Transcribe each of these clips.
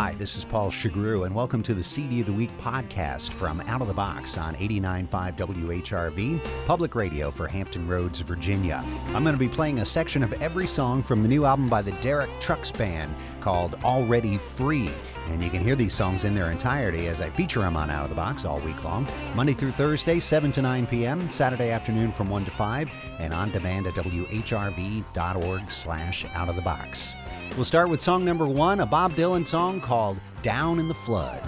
Hi, this is Paul Shugrue, and welcome to the CD of the Week podcast from Out of the Box on 89.5 WHRV, public radio for Hampton Roads, Virginia. I'm going to be playing a section of every song from the new album by the Derek Trucks Band called Already Free. And you can hear these songs in their entirety as I feature them on Out of the Box all week long, Monday through Thursday, 7 to 9 p.m., Saturday afternoon from 1 to 5, and on demand at whrv.org slash out of the box. We'll start with song number one, a Bob Dylan song called Down in the Flood.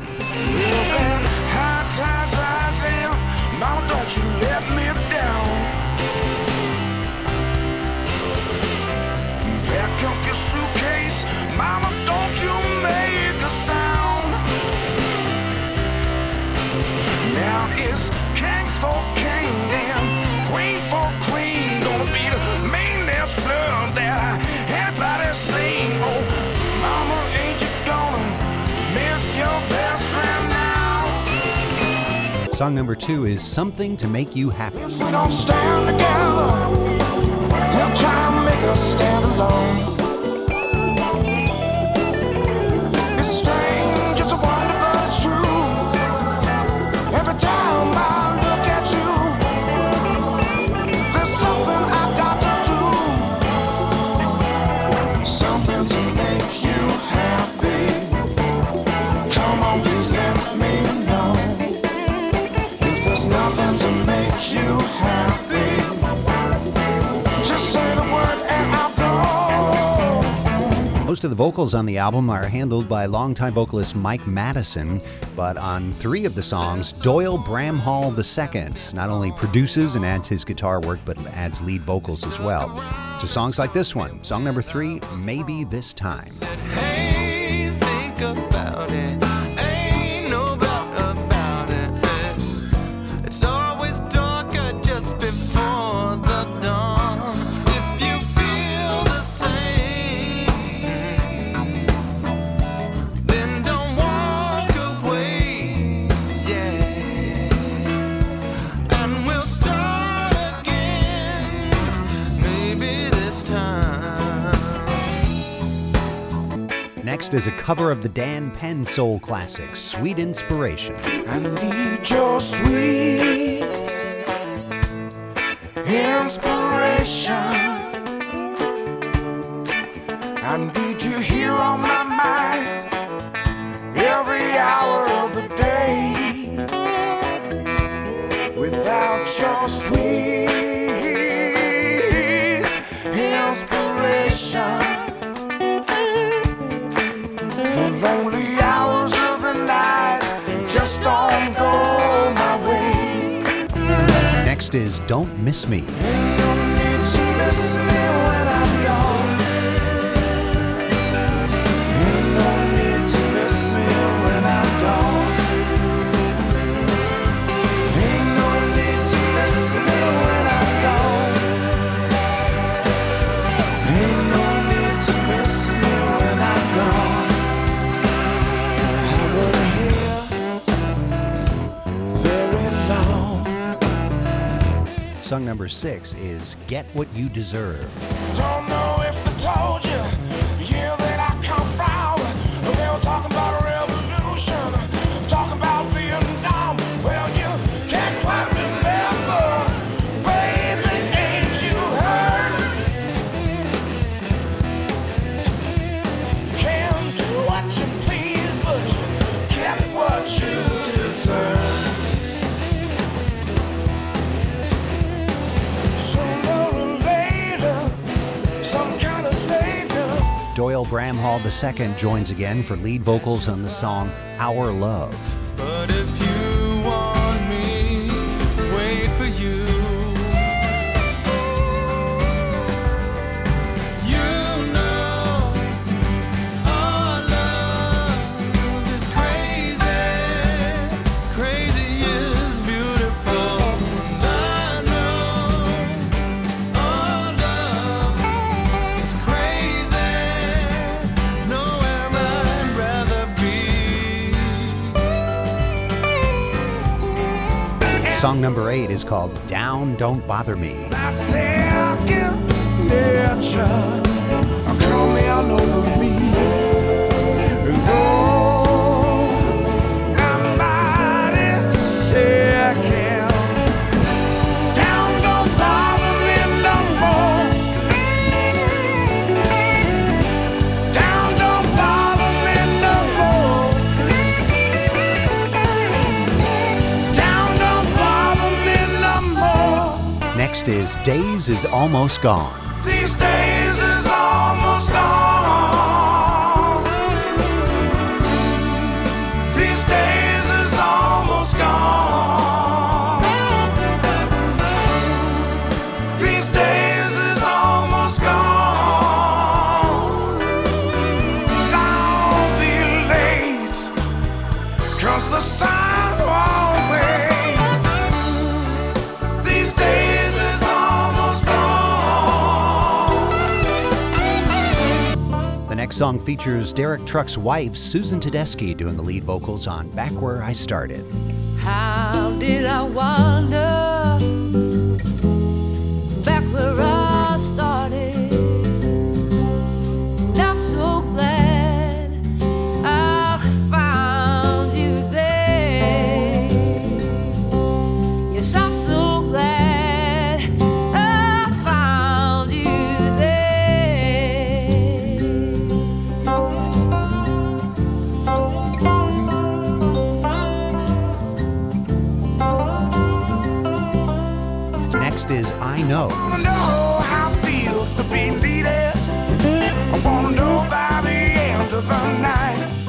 Song number two is Something to Make You Happy. If we don't stand together, make us stand alone. Most of the vocals on the album are handled by longtime vocalist Mike Mattison, but on three of the songs, Doyle Bramhall II not only produces and adds his guitar work, but adds lead vocals as well. To songs like this one, song number three, Maybe This Time. Next is a cover of the Dan Penn Soul classic, Sweet Inspiration. I need your sweet inspiration. I need you here on my mind every hour of the day. Without your sweet is Don't Miss Me. Six is Get What You Deserve. Doyle Bramhall II joins again for lead vocals on the song Our Love. Song number eight is called Down, Don't Bother Me. My second nature, Next is Days is Almost Gone. Song features Derek Truck's wife, Susan Tedeschi, doing the lead vocals on Back Where I Started. How did I Next is I Know. wanna know how it feels to be needed. I wanna know by the end of the night.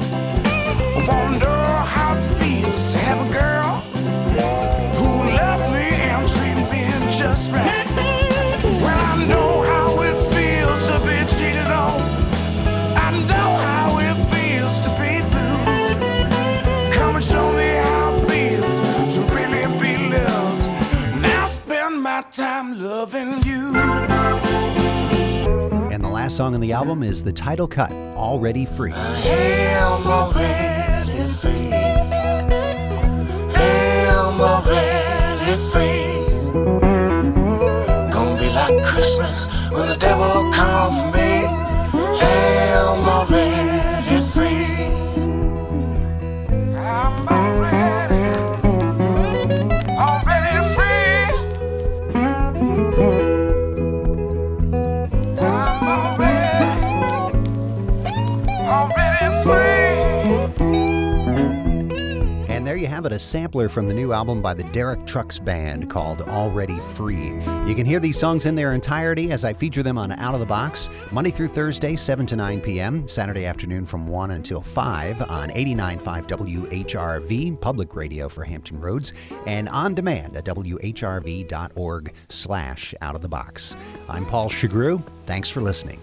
Last song on the album is the title cut, Already Free. am already free. Am already free. Gonna be like Christmas when the devil comes for me. Have it, a sampler from the new album by the Derek Trucks Band called Already Free. You can hear these songs in their entirety as I feature them on Out of the Box, Monday through Thursday, 7 to 9 p.m., Saturday afternoon from 1 until 5 on 89.5 WHRV, public radio for Hampton Roads, and on demand at whrv.org slash out of the box. I'm Paul Shugrue. Thanks for listening.